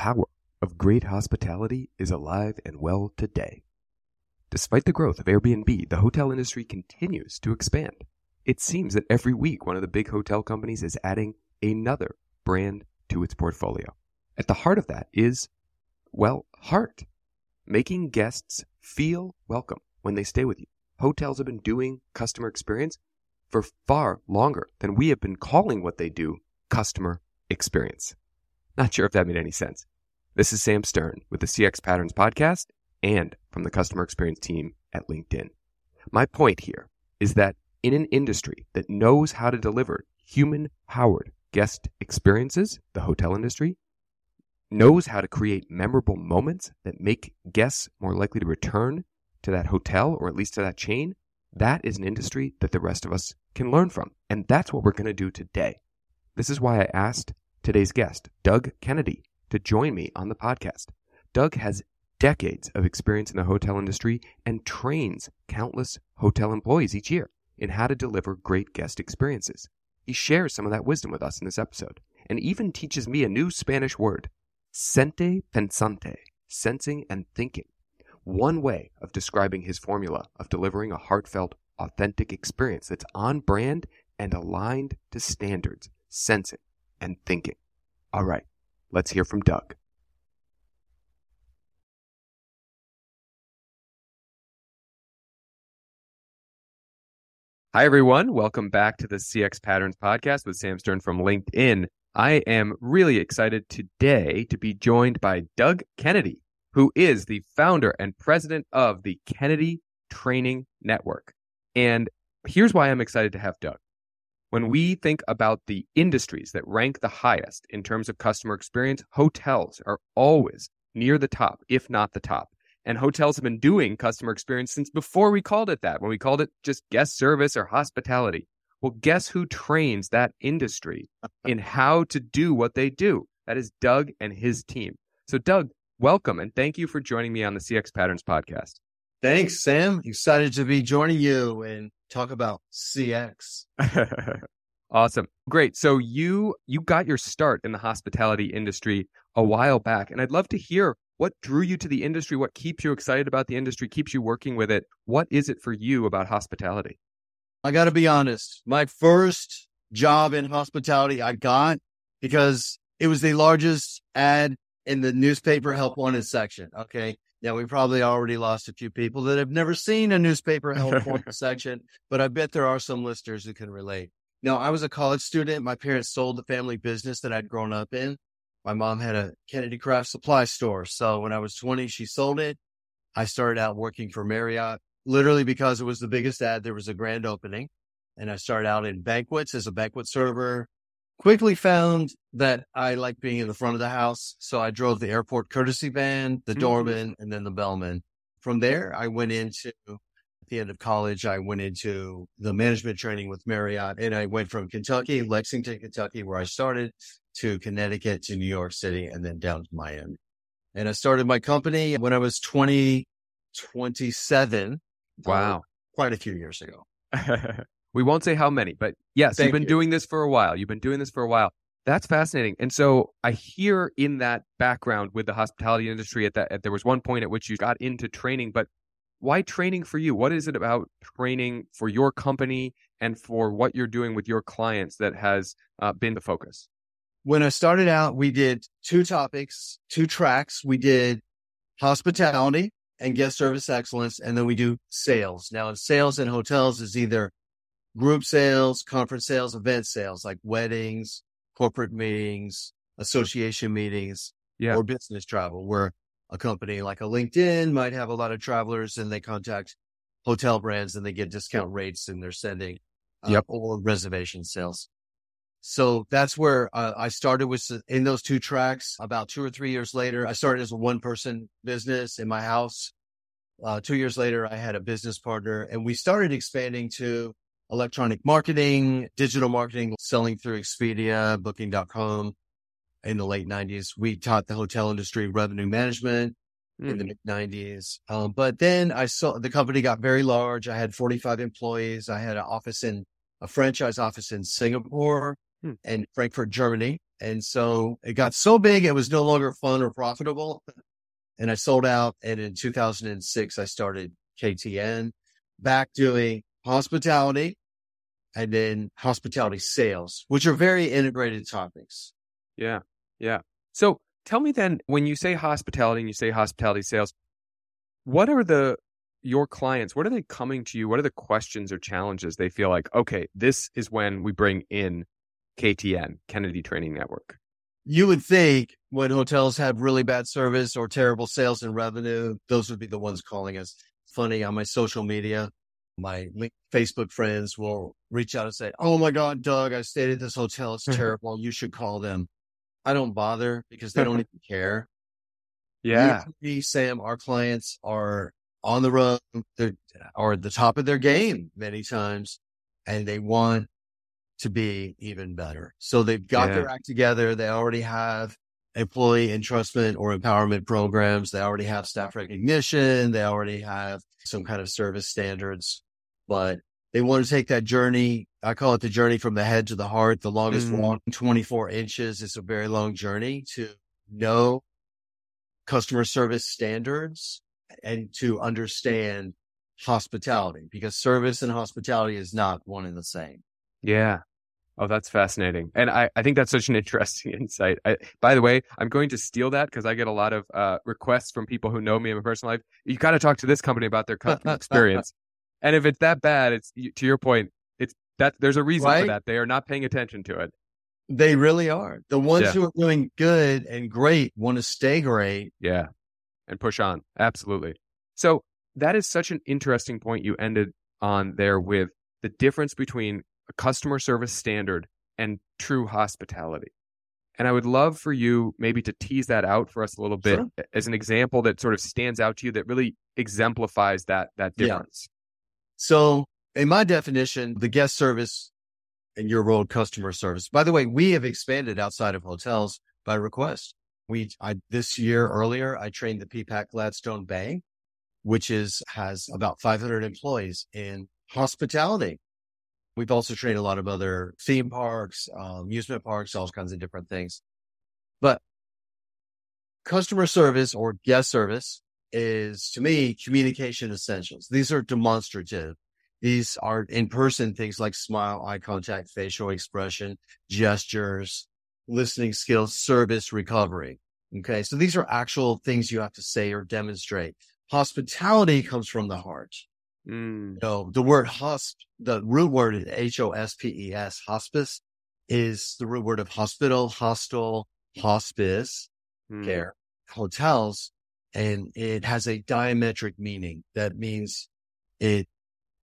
power of great hospitality is alive and well today. Despite the growth of Airbnb, the hotel industry continues to expand. It seems that every week one of the big hotel companies is adding another brand to its portfolio. At the heart of that is, well, heart. Making guests feel welcome when they stay with you. Hotels have been doing customer experience for far longer than we have been calling what they do customer experience. Not sure if that made any sense. This is Sam Stern with the CX Patterns podcast and from the customer experience team at LinkedIn. My point here is that in an industry that knows how to deliver human powered guest experiences, the hotel industry, knows how to create memorable moments that make guests more likely to return to that hotel or at least to that chain, that is an industry that the rest of us can learn from. And that's what we're going to do today. This is why I asked today's guest, Doug Kennedy, to join me on the podcast. Doug has decades of experience in the hotel industry and trains countless hotel employees each year in how to deliver great guest experiences. He shares some of that wisdom with us in this episode and even teaches me a new Spanish word, sente pensante, sensing and thinking. One way of describing his formula of delivering a heartfelt, authentic experience that's on brand and aligned to standards, sensing and thinking. All right, let's hear from Doug. Hi, everyone. Welcome back to the CX Patterns podcast with Sam Stern from LinkedIn. I am really excited today to be joined by Doug Kennedy, who is the founder and president of the Kennedy Training Network. And here's why I'm excited to have Doug. When we think about the industries that rank the highest in terms of customer experience, hotels are always near the top, if not the top. And hotels have been doing customer experience since before we called it that, when we called it just guest service or hospitality. Well, guess who trains that industry in how to do what they do? That is Doug and his team. So, Doug, welcome and thank you for joining me on the CX Patterns podcast. Thanks, Sam. Excited to be joining you and talk about CX. awesome. Great. So you you got your start in the hospitality industry a while back and I'd love to hear what drew you to the industry, what keeps you excited about the industry, keeps you working with it. What is it for you about hospitality? I got to be honest. My first job in hospitality I got because it was the largest ad in the newspaper help wanted section. Okay. Yeah, we probably already lost a few people that have never seen a newspaper wanted section, but I bet there are some listeners who can relate. Now, I was a college student. My parents sold the family business that I'd grown up in. My mom had a Kennedy Craft supply store. So when I was 20, she sold it. I started out working for Marriott literally because it was the biggest ad. There was a grand opening and I started out in banquets as a banquet server. Quickly found that I like being in the front of the house. So I drove the airport courtesy van, the mm-hmm. doorman, and then the bellman. From there, I went into at the end of college, I went into the management training with Marriott and I went from Kentucky, Lexington, Kentucky, where I started to Connecticut to New York City and then down to Miami. And I started my company when I was 20, 27 Wow. quite a few years ago. we won't say how many, but yes, Thank you've been you. doing this for a while. You've been doing this for a while. That's fascinating. And so I hear in that background with the hospitality industry at that at, there was one point at which you got into training, but why training for you? What is it about training for your company and for what you're doing with your clients that has uh, been the focus? When I started out, we did two topics, two tracks. We did hospitality, and guest service excellence. And then we do sales. Now, sales in hotels is either group sales, conference sales, event sales, like weddings, corporate meetings, association meetings, yeah. or business travel, where a company like a LinkedIn might have a lot of travelers and they contact hotel brands and they get discount rates and they're sending uh, yep. or reservation sales. So that's where uh, I started with in those two tracks. About two or three years later, I started as a one person business in my house. Uh, two years later, I had a business partner and we started expanding to electronic marketing, digital marketing, selling through Expedia, booking.com in the late nineties. We taught the hotel industry revenue management mm. in the hmm. mid nineties. Um, but then I saw the company got very large. I had 45 employees. I had an office in a franchise office in Singapore hmm. and Frankfurt, Germany. And so it got so big, it was no longer fun or profitable. And I sold out. And in 2006, I started KTN back doing hospitality and then hospitality sales, which are very integrated topics. Yeah. Yeah. So tell me then, when you say hospitality and you say hospitality sales, what are the your clients what are they coming to you what are the questions or challenges they feel like okay this is when we bring in ktn kennedy training network you would think when hotels have really bad service or terrible sales and revenue those would be the ones calling us funny on my social media my facebook friends will reach out and say oh my god doug i stayed at this hotel it's mm-hmm. terrible you should call them i don't bother because they don't even care yeah we, sam our clients are on the road they're, or at the top of their game many times and they want to be even better. So they've got yeah. their act together. They already have employee entrustment or empowerment programs. They already have staff recognition. They already have some kind of service standards, but they want to take that journey. I call it the journey from the head to the heart. The longest mm. walk, 24 inches. It's a very long journey to know customer service standards and to understand hospitality because service and hospitality is not one and the same. Yeah. Oh, that's fascinating. And I, I think that's such an interesting insight. I, by the way, I'm going to steal that because I get a lot of uh, requests from people who know me in my personal life. You got to talk to this company about their customer experience. And if it's that bad, it's to your point, it's that there's a reason right? for that. They are not paying attention to it. They really are. The ones yeah. who are doing good and great want to stay great. Yeah. And push on. Absolutely. So that is such an interesting point you ended on there with the difference between a customer service standard and true hospitality. And I would love for you maybe to tease that out for us a little bit sure. as an example that sort of stands out to you that really exemplifies that that difference. So, in my definition, the guest service and your world customer service. By the way, we have expanded outside of hotels by request. We I this year earlier I trained the PPAC Gladstone Bay, which is has about 500 employees in hospitality. We've also trained a lot of other theme parks, uh, amusement parks, all kinds of different things. But customer service or guest service is to me communication essentials. These are demonstrative. These are in person things like smile, eye contact, facial expression, gestures, listening skills, service recovery. Okay. So these are actual things you have to say or demonstrate. Hospitality comes from the heart. Mm. So the word hosp, the root word is H O S P E S, hospice is the root word of hospital, hostel, hospice, mm. care, hotels. And it has a diametric meaning. That means it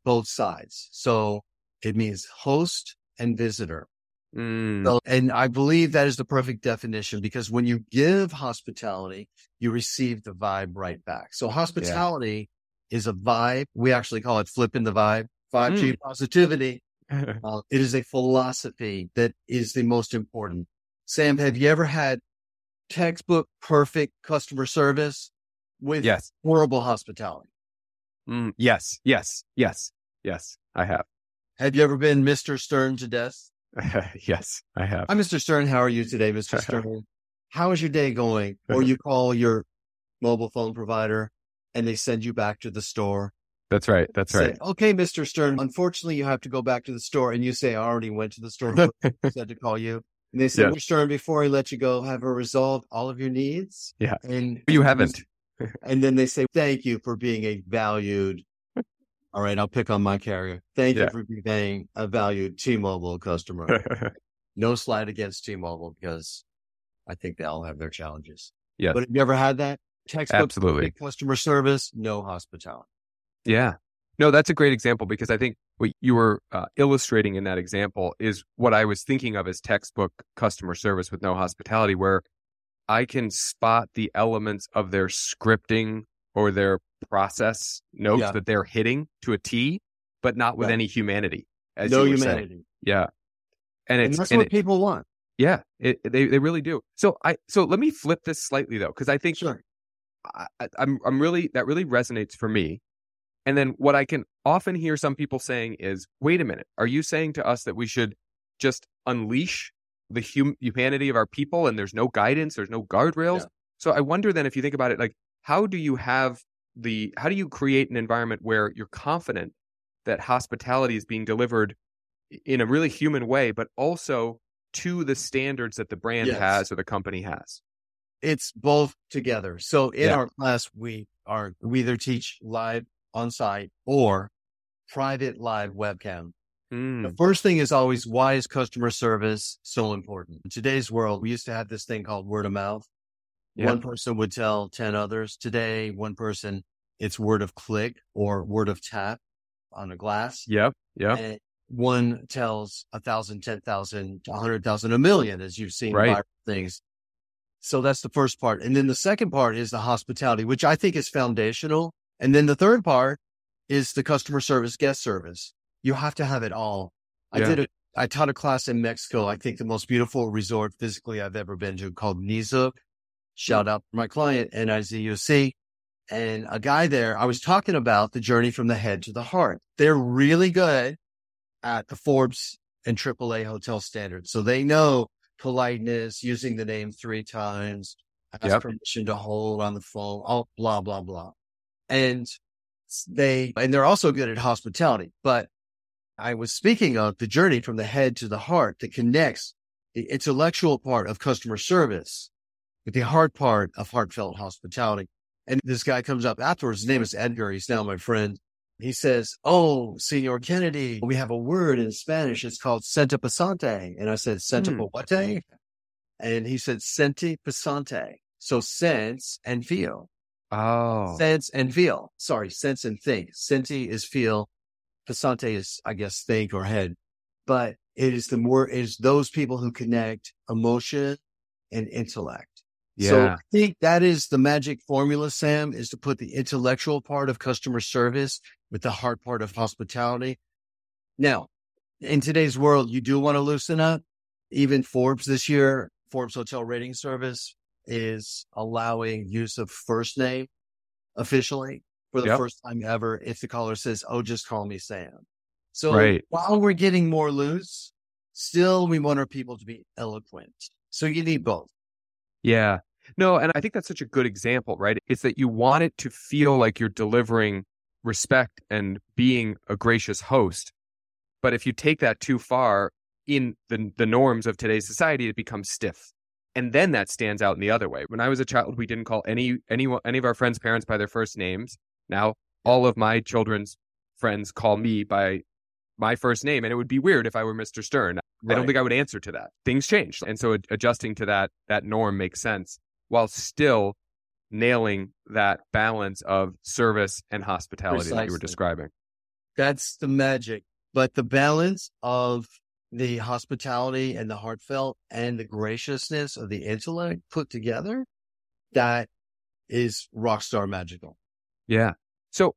both sides. So it means host and visitor. Mm. So, and I believe that is the perfect definition because when you give hospitality, you receive the vibe right back. So hospitality is a vibe. We actually call it flipping the vibe, 5G mm. positivity. uh, it is a philosophy that is the most important. Sam, have you ever had textbook perfect customer service with yes. horrible hospitality? Mm, yes, yes, yes, yes, I have. Have you ever been Mr. Stern to death? yes, I have. I'm Mr. Stern. How are you today, Mr. Stern? How is your day going? Or you call your mobile phone provider and they send you back to the store. That's right. That's say, right. Okay, Mr. Stern. Unfortunately, you have to go back to the store. And you say, I already went to the store. I said to call you. And they say, yeah. Mr. Stern, before I let you go, have I resolved all of your needs? Yeah. And you haven't. And then they say, thank you for being a valued. All right, I'll pick on my carrier. Thank yeah. you for being a valued T-Mobile customer. no slide against T-Mobile because I think they all have their challenges. Yeah. But have you ever had that? textbook, absolutely customer service, no hospitality. Yeah. No, that's a great example because I think what you were uh, illustrating in that example is what I was thinking of as textbook customer service with no hospitality, where I can spot the elements of their scripting or their process notes yeah. that they're hitting to a T, but not with any humanity. no humanity. Saying. Yeah. And, and that's and what it, people want. Yeah, it, they they really do. So I so let me flip this slightly though, because I think sure. I, I'm I'm really that really resonates for me. And then what I can often hear some people saying is, "Wait a minute, are you saying to us that we should just unleash the hum- humanity of our people and there's no guidance, there's no guardrails. Yeah. So I wonder then if you think about it, like, how do you have the, how do you create an environment where you're confident that hospitality is being delivered in a really human way, but also to the standards that the brand Yes. has or the company has? It's both together. So in Yeah. our class, we are, we either teach live on site or private live webcam. Mm, The first thing is always why is customer service so important? In today's world, we used to have this thing called word of mouth. Yeah. One person would tell 10 others. Today, one person, it's word of click or word of tap on a glass. Yep. Yep. And one tells a thousand, ten thousand, a hundred thousand, a million, as you've seen Right. things. So that's the first part. And then the second part is the hospitality, which I think is foundational. And then the third part is the customer service, guest service. You have to have it all. I Yeah. did a, I taught a class in Mexico. I think the most beautiful resort physically I've ever been to called Nizuc. Shout out to my client, NIZUC. And a guy there, I was talking about the journey from the head to the heart. They're really good at the Forbes and AAA hotel standards. So they know politeness, using the name three times, ask Yep. permission to hold on the phone, all blah, blah, blah. And they, and they're also good at hospitality. But I was speaking of the journey from the head to the heart that connects the intellectual part of customer service with the hard part of heartfelt hospitality. And this guy comes up afterwards. His name is Edgar. He's now my friend. He says, Oh, Senor Kennedy, we have a word in Spanish. It's called senta pasante. And I said, Senta Hmm. what? And he said, senti pasante. So sense and feel. Oh, Sense and feel. Sorry, sense and think. Senti is feel. Pasante is, I guess, think or head. But it is the more, it is those people who connect emotion and intellect. So yeah. I think that is the magic formula, Sam, is to put the intellectual part of customer service with the hard part of hospitality. Now, in today's world, you do want to loosen up. Even Forbes this year, Forbes Hotel Rating Service is allowing use of first name officially for the Yep. first time ever if the caller says, Oh, just call me Sam. So Right. while we're getting more loose, still we want our people to be eloquent. So you need both. Yeah. No, and I think that's such a good example, right? It's that you want it to feel like you're delivering respect and being a gracious host. But if you take that too far in the the norms of today's society, it becomes stiff. And then that stands out in the other way. When I was a child, we didn't call any any any of our friends' parents by their first names. Now, all of my children's friends call me by my first name, and it would be weird if I were Mr. Stern. I don't think I would answer to that. Things change, And so adjusting to that that norm makes sense while still nailing that balance of service and hospitality that you were describing. That's the magic. But the balance of the hospitality and the heartfelt and the graciousness of the intellect put together, that is rockstar magical. Yeah. So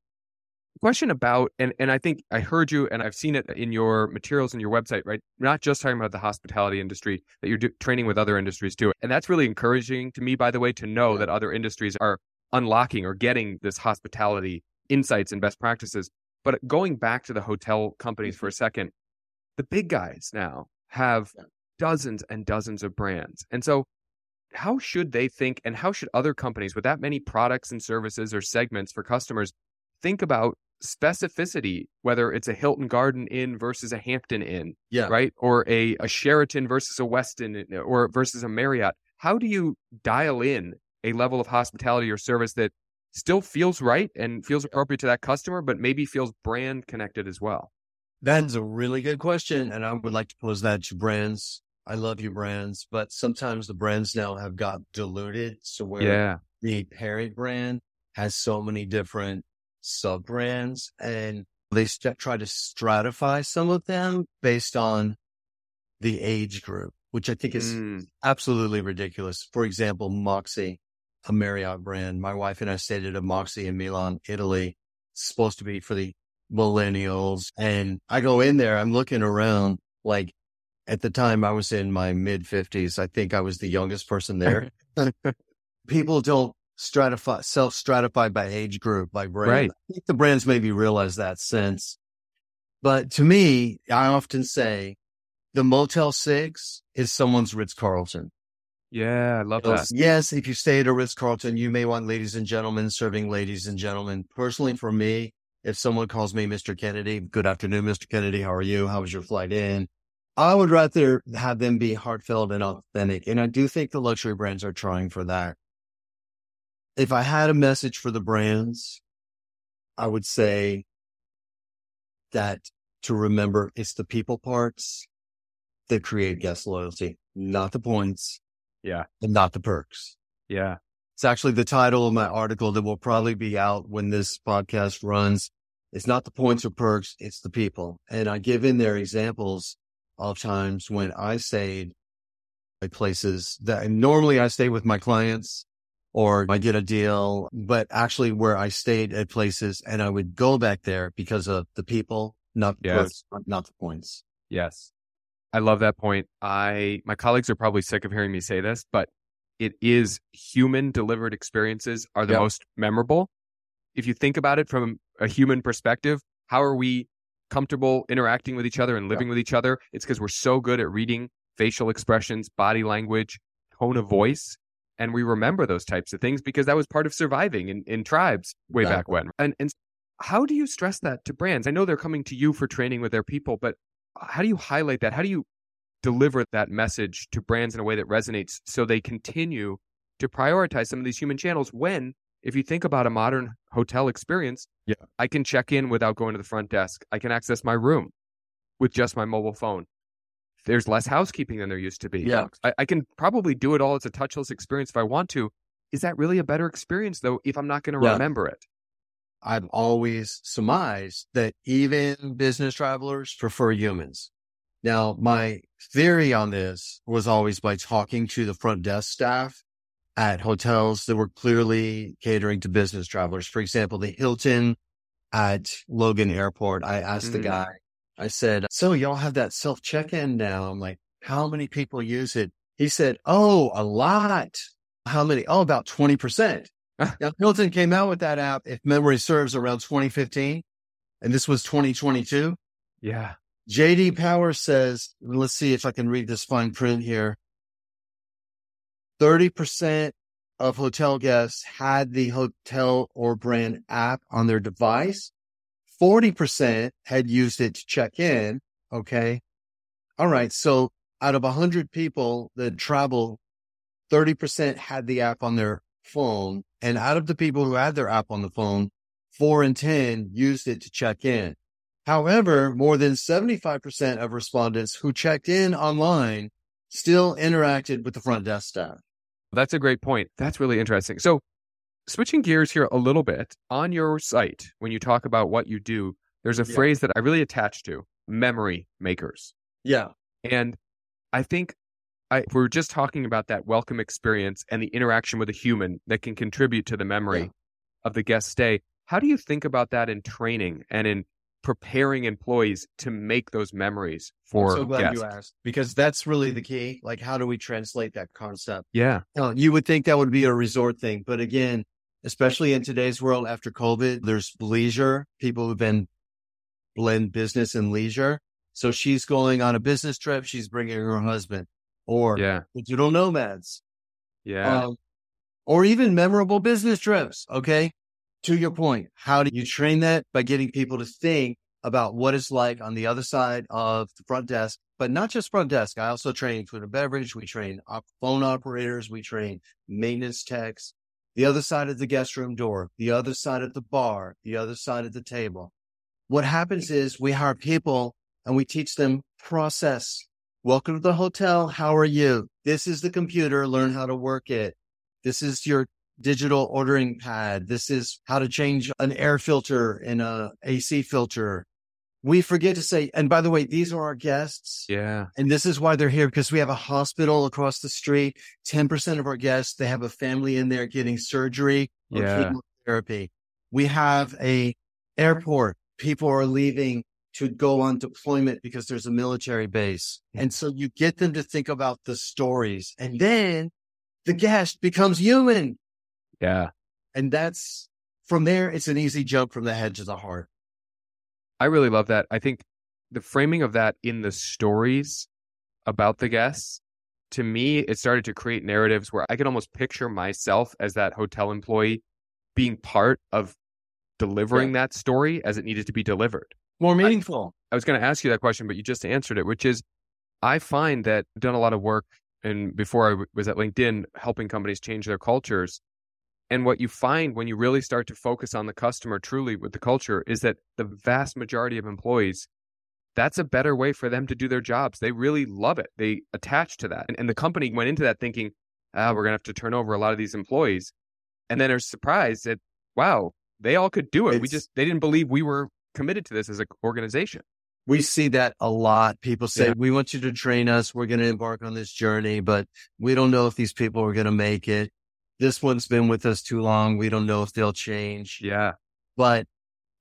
question about and and I think I heard you and I've seen it in your materials and your website, right? Not just talking about the hospitality industry, that you're do, training with other industries too. And that's really encouraging to me by the way to know that other industries are unlocking or getting this hospitality insights and best practices. But going back to the hotel companies for mm-hmm. a second, the big guys now have dozens and dozens of brands. And so how should they think and how should other companies with that many products and services or segments for customers think about specificity whether it's a Hilton Garden Inn versus a Hampton Inn Yeah. right or a, a Sheraton versus a Westin or versus a Marriott how do you dial in a level of hospitality or service that still feels right and feels appropriate to that customer but maybe feels brand connected as well That's a really good question. And I would like to pose that to brands. I love you brands, but sometimes the brands now have got diluted. So where yeah the parent brand has so many different sub brands and they st- try to stratify some of them based on the age group, which I think is Mm, absolutely ridiculous. For example, Moxy, a Marriott brand. My wife and I stayed at a Moxy in Milan, Italy. It's supposed to be for the millennials. And I go in there, I'm looking around like at the time I was in my mid fifties. I think I was the youngest person there. People don't stratify, self stratify by age group, by brand. Right. I think the brands maybe realize that since. But to me, I often say the Motel Six is someone's Ritz Carlton. Yeah, I love that. Yes, if you stay at a Ritz Carlton, you may want ladies and gentlemen serving ladies and gentlemen. Personally, for me, if someone calls me Mr. Kennedy, good afternoon, Mr. Kennedy. How are you? How was your flight in? I would rather have them be heartfelt and authentic. And I do think the luxury brands are trying for that. If I had a message for the brands, I would say that to remember it's the people parts that create guest loyalty, not the points. Yeah. And not the perks. Yeah. It's actually the title of my article that will probably be out when this podcast runs. It's not the points or perks, it's the people. And I give in there examples of times when I stayed at places that normally I stay with my clients or I get a deal, but actually where I stayed at places and I would go back there because of the people, not the Yes. not the points. Yes. I love that point. I my colleagues are probably sick of hearing me say this, but it is human delivered experiences are the Yep. most memorable. If you think about it from a human perspective, how are we comfortable interacting with each other and living with each other? It's because we're so good at reading facial expressions, body language, tone of voice, and we remember those types of things because that was part of surviving in, in tribes way back when. And and how do you stress that to brands? I know they're coming to you for training with their people, but how do you highlight that? How do you deliver that message to brands in a way that resonates so they continue to prioritize some of these human channels when if you think about a modern hotel experience Yeah. i can check in without going to the front desk i can access my room with just my mobile phone there's less housekeeping than there used to be Yeah. I, I can probably do it all as a touchless experience if i want to is that really a better experience though if i'm not going to Yeah. remember it I've always surmised that even business travelers prefer humans. Now, my theory on this was always by talking to the front desk staff at hotels that were clearly catering to business travelers. For example, the Hilton at Logan Airport. I asked the Mhm. guy, I said, so y'all have that self check-in now. I'm like, how many people use it? He said, oh, a lot. How many? Oh, about 20%. Now, Hilton came out with that app, if memory serves, around 2015, and this was 2022. yeah JD Power says, let's see if I can read this fine print here. 30% of hotel guests had the hotel or brand app on their device. 40% had used it to check in. Okay. All right. So out of 100 people that travel, 30% had the app on their phone. And out of the people who had their app on the phone, four in 10 used it to check in. However, more than 75% of respondents who checked in online still interacted with the front desk staff. That's a great point. That's really interesting. So, switching gears here a little bit, on your site, when you talk about what you do, there's a Yeah. phrase that I really attach to memory makers. Yeah. And I think I, we're just talking about that welcome experience and the interaction with a human that can contribute to the memory Yeah. of the guest stay. How do you think about that in training and in preparing employees to make those memories for I'm so glad guests? you asked because that's really the key. Like, how do we translate that concept? Yeah. Now, you would think that would be a resort thing, but again, especially in today's world after COVID, there's leisure. People who've been blend business and leisure. So she's going on a business trip. She's bringing her husband or Yeah. digital nomads, Yeah. um, or even memorable business trips. Okay. To your point, how do you train that? By getting people to think about what it's like on the other side of the front desk, but not just front desk. I also train food and beverage. We train op- phone operators. We train maintenance techs, the other side of the guest room door, the other side of the bar, the other side of the table. What happens is we hire people and we teach them process. Welcome to the hotel. How are you? This is the computer. Learn how to work it. This is your digital ordering pad. This is how to change an air filter in a AC filter. We forget to say, and by the way, these are our guests. yeah. And this is why they're here because we have a hospital across the street. 10% of our guests, they have a family in there getting surgery or Yeah. chemotherapy. We have a airport. People are leaving to go on deployment because there's a military base. Hmm. And so you get them to think about the stories and then the guest becomes human. Yeah. And that's from there, it's an easy jump from the head to the heart. I really love that. I think the framing of that in the stories about the guests, to me, it started to create narratives where I could almost picture myself as that hotel employee being part of delivering yeah. that story as it needed to be delivered. More meaningful. I, I was going to ask you that question, but you just answered it, which is I find that I've done a lot of work and before I was at LinkedIn helping companies change their cultures. And what you find when you really start to focus on the customer truly with the culture is that the vast majority of employees, that's a better way for them to do their jobs. They really love it. They attach to that. And, and the company went into that thinking, ah, we're going to have to turn over a lot of these employees. And then are surprised that, wow, they all could do it. It's, we just, they didn't believe we were committed to this as an organization. We see that a lot. People say, yeah. we want you to train us. We're going to embark on this journey, but we don't know if these people are going to make it. This one's been with us too long. We don't know if they'll change. Yeah. But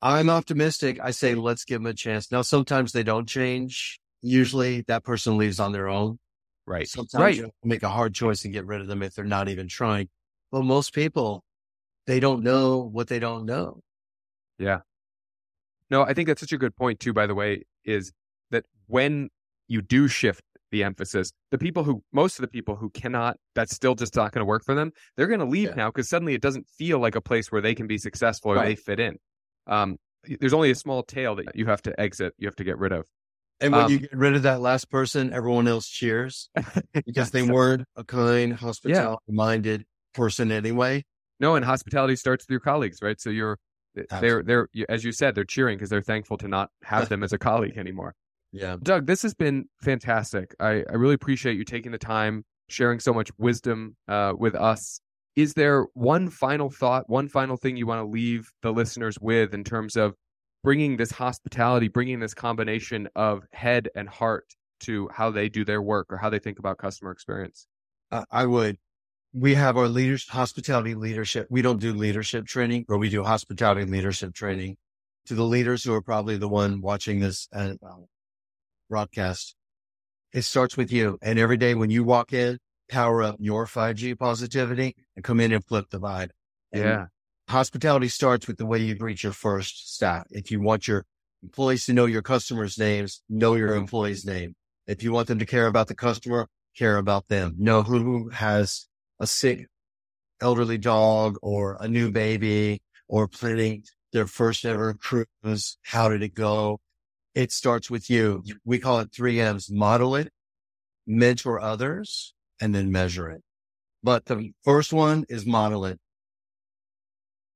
I'm optimistic. I say, let's give them a chance. Now, sometimes they don't change. Usually that person leaves on their own. Right. Sometimes right. you make a hard choice and get rid of them if they're not even trying. But most people, they don't know what they don't know. Yeah. No, I think that's such a good point too, by the way, is that when you do shift the emphasis, the people who, most of the people who cannot, that's still just not going to work for them, they're going to leave yeah. now because suddenly it doesn't feel like a place where they can be successful or right. they fit in. Um, there's only a small tail that you have to exit, you have to get rid of. And when um, you get rid of that last person, everyone else cheers because they weren't a kind, hospitality minded yeah. person anyway. No, and hospitality starts with your colleagues, right? So you're they're they're as you said, they're cheering because they're thankful to not have them as a colleague anymore. Yeah. Doug, this has been fantastic. I, I really appreciate you taking the time, sharing so much wisdom uh, with us. Is there one final thought, one final thing you want to leave the listeners with in terms of bringing this hospitality, bringing this combination of head and heart to how they do their work or how they think about customer experience? Uh, I would we have our leaders, hospitality leadership. We don't do leadership training, but we do hospitality leadership training to the leaders who are probably the one watching this uh, broadcast. It starts with you. And every day when you walk in, power up your 5G positivity and come in and flip the vibe. And yeah. Hospitality starts with the way you greet your first staff. If you want your employees to know your customers' names, know your employee's name. If you want them to care about the customer, care about them. Know who has a sick elderly dog or a new baby or planning their first ever cruise. How did it go? It starts with you. We call it three M's, model it, mentor others, and then measure it. But the first one is model it.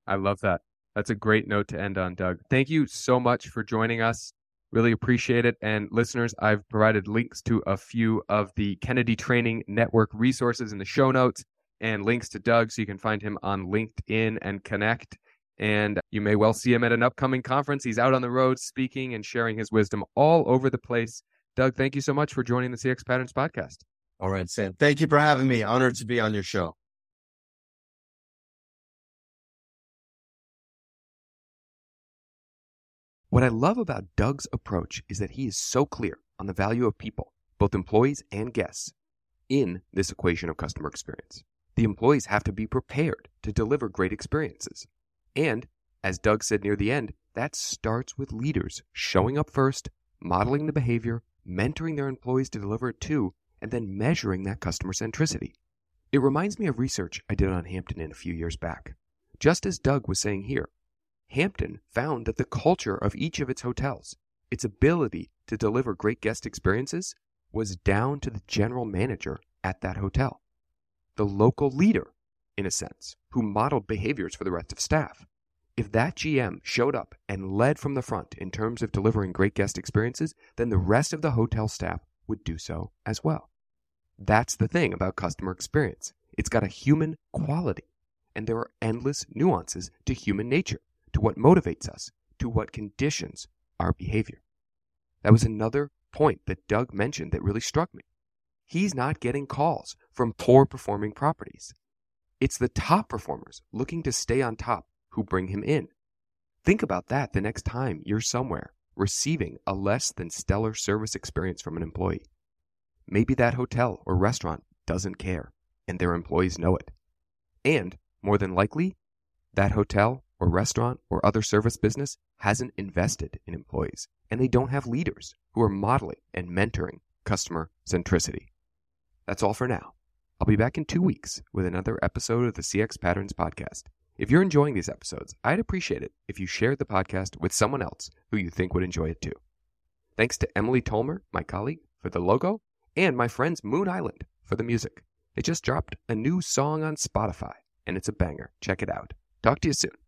I love that. That's a great note to end on, Doug. Thank you so much for joining us. Really appreciate it. And listeners, I've provided links to a few of the Kennedy Training Network resources in the show notes and links to Doug so you can find him on LinkedIn and connect. And you may well see him at an upcoming conference. He's out on the road speaking and sharing his wisdom all over the place. Doug, thank you so much for joining the CX Patterns podcast. All right, Sam. Thank you for having me. Honored to be on your show. What I love about Doug's approach is that he is so clear on the value of people, both employees and guests, in this equation of customer experience. The employees have to be prepared to deliver great experiences. And, as Doug said near the end, that starts with leaders showing up first, modeling the behavior, mentoring their employees to deliver it too, and then measuring that customer centricity. It reminds me of research I did on Hampton Inn a few years back. Just as Doug was saying here, Hampton found that the culture of each of its hotels, its ability to deliver great guest experiences, was down to the general manager at that hotel the local leader, in a sense, who modeled behaviors for the rest of staff. If that GM showed up and led from the front in terms of delivering great guest experiences, then the rest of the hotel staff would do so as well. That's the thing about customer experience. It's got a human quality, and there are endless nuances to human nature, to what motivates us, to what conditions our behavior. That was another point that Doug mentioned that really struck me he's not getting calls from poor performing properties. It's the top performers looking to stay on top who bring him in. Think about that the next time you're somewhere receiving a less than stellar service experience from an employee. Maybe that hotel or restaurant doesn't care and their employees know it. And more than likely, that hotel or restaurant or other service business hasn't invested in employees and they don't have leaders who are modeling and mentoring customer centricity. That's all for now. I'll be back in two weeks with another episode of the CX Patterns Podcast. If you're enjoying these episodes, I'd appreciate it if you shared the podcast with someone else who you think would enjoy it too. Thanks to Emily Tolmer, my colleague, for the logo, and my friends Moon Island for the music. They just dropped a new song on Spotify, and it's a banger. Check it out. Talk to you soon.